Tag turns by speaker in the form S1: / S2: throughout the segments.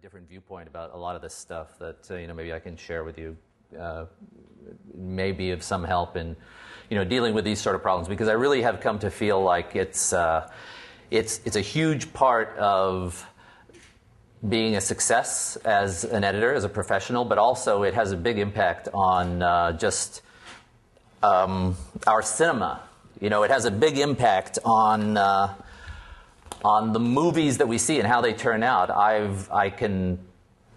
S1: different viewpoint about a lot of this stuff that uh, you know maybe I can share with you. Uh, may be of some help in you know dealing with these sort of problems because I really have come to feel like it's uh, it's it's a huge part of being a success as an editor, as a professional, but also it has a big impact on uh, just um, our cinema. You know, it has a big impact on uh, on the movies that we see and how they turn out. I've I can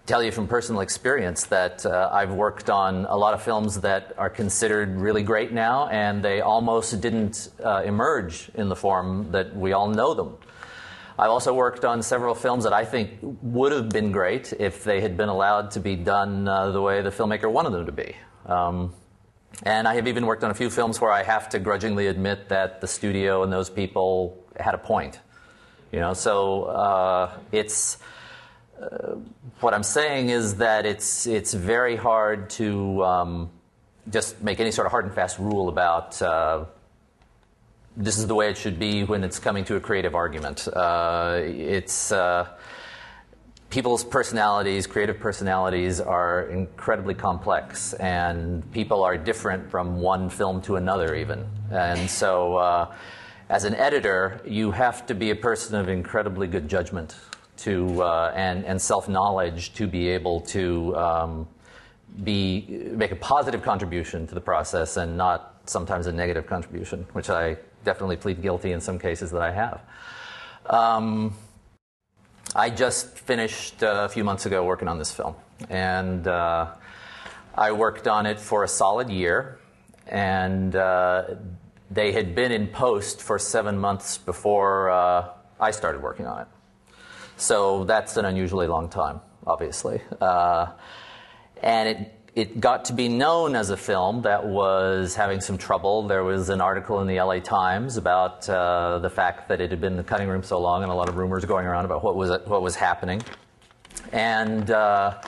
S1: tell you from personal experience that uh, I've worked on a lot of films that are considered really great now, and they almost didn't uh, emerge in the form that we all know them. I've also worked on several films that I think would have been great if they had been allowed to be done uh, the way the filmmaker wanted them to be. Um, and I have even worked on a few films where I have to grudgingly admit that the studio and those people had a point. You know, so uh, it's uh, what I'm saying is that it's it's very hard to um, just make any sort of hard and fast rule about uh, this is the way it should be when it's coming to a creative argument. Uh, it's uh, people's personalities, creative personalities, are incredibly complex, and people are different from one film to another, even. And so, uh, as an editor, you have to be a person of incredibly good judgment to uh, and, and self knowledge to be able to um, be make a positive contribution to the process and not sometimes a negative contribution, which I definitely plead guilty in some cases that I have. Um, I just finished uh, a few months ago working on this film, and uh, I worked on it for a solid year, and uh, they had been in post for seven months before uh, I started working on it. So that's an unusually long time, obviously. Uh, and it it got to be known as a film that was having some trouble. There was an article in the LA Times about uh, the fact that it had been in the cutting room so long, and a lot of rumors going around about what was what was happening. And uh,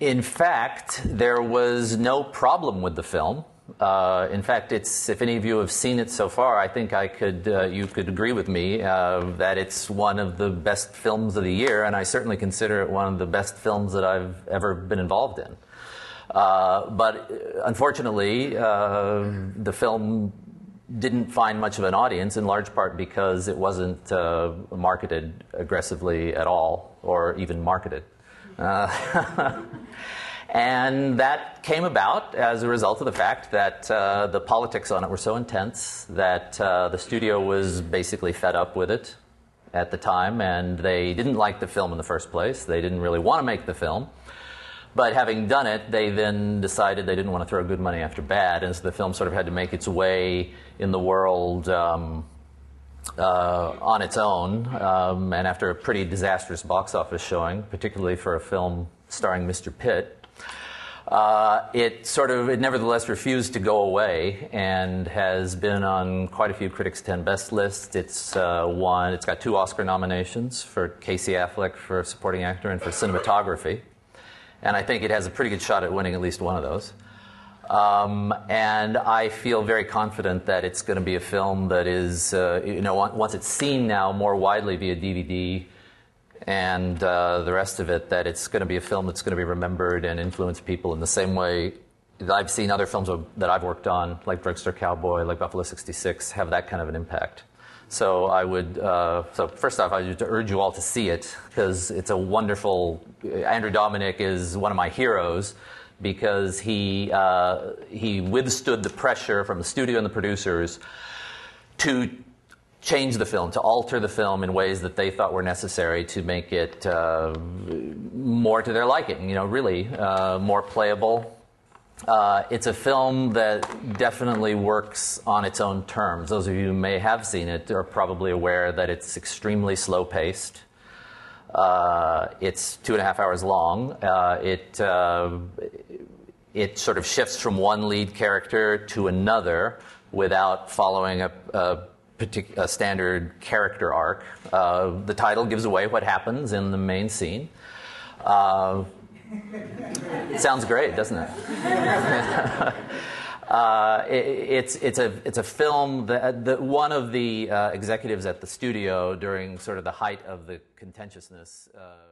S1: in fact, there was no problem with the film. Uh, in fact, it's if any of you have seen it so far, I think I could uh, you could agree with me uh, that it's one of the best films of the year, and I certainly consider it one of the best films that I've ever been involved in. Uh, but unfortunately, uh, the film didn't find much of an audience, in large part because it wasn't uh, marketed aggressively at all, or even marketed. And that came about as a result of the fact that uh, the politics on it were so intense that uh, the studio was basically fed up with it at the time, and they didn't like the film in the first place. They didn't really want to make the film. But having done it, they then decided they didn't want to throw good money after bad, and so the film sort of had to make its way in the world um, uh, on its own. Um, and after a pretty disastrous box office showing, particularly for a film starring Mr. Pitt, uh, it sort of, it nevertheless refused to go away and has been on quite a few Critics 10 Best lists. It's uh, won, it's got two Oscar nominations for Casey Affleck for supporting actor and for cinematography and I think it has a pretty good shot at winning at least one of those. Um, and I feel very confident that it's going to be a film that is, uh, you know, once it's seen now more widely via DVD and uh, the rest of it, that it's going to be a film that's going to be remembered and influence people in the same way that I've seen other films that I've worked on, like Drugstore Cowboy, like Buffalo 66, have that kind of an impact. So I would. Uh, so first off, I would urge you all to see it because it's a wonderful. Andrew Dominik is one of my heroes because he uh, he withstood the pressure from the studio and the producers to change the film, to alter the film in ways that they thought were necessary to make it uh, more to their liking. You know, really uh, more playable, uh, it's a film that definitely works on its own terms. Those of you who may have seen it are probably aware that it's extremely slow paced. Uh, it's two and a half hours long. Uh, it, uh, it sort of shifts from one lead character to another without following a, a, partic- a standard character arc. Uh, the title gives away what happens in the main scene. Uh, Sounds great, doesn't it? uh, it? it's, it's, a, it's a film that, that one of the uh, executives at the studio during sort of the height of the contentiousness. Uh,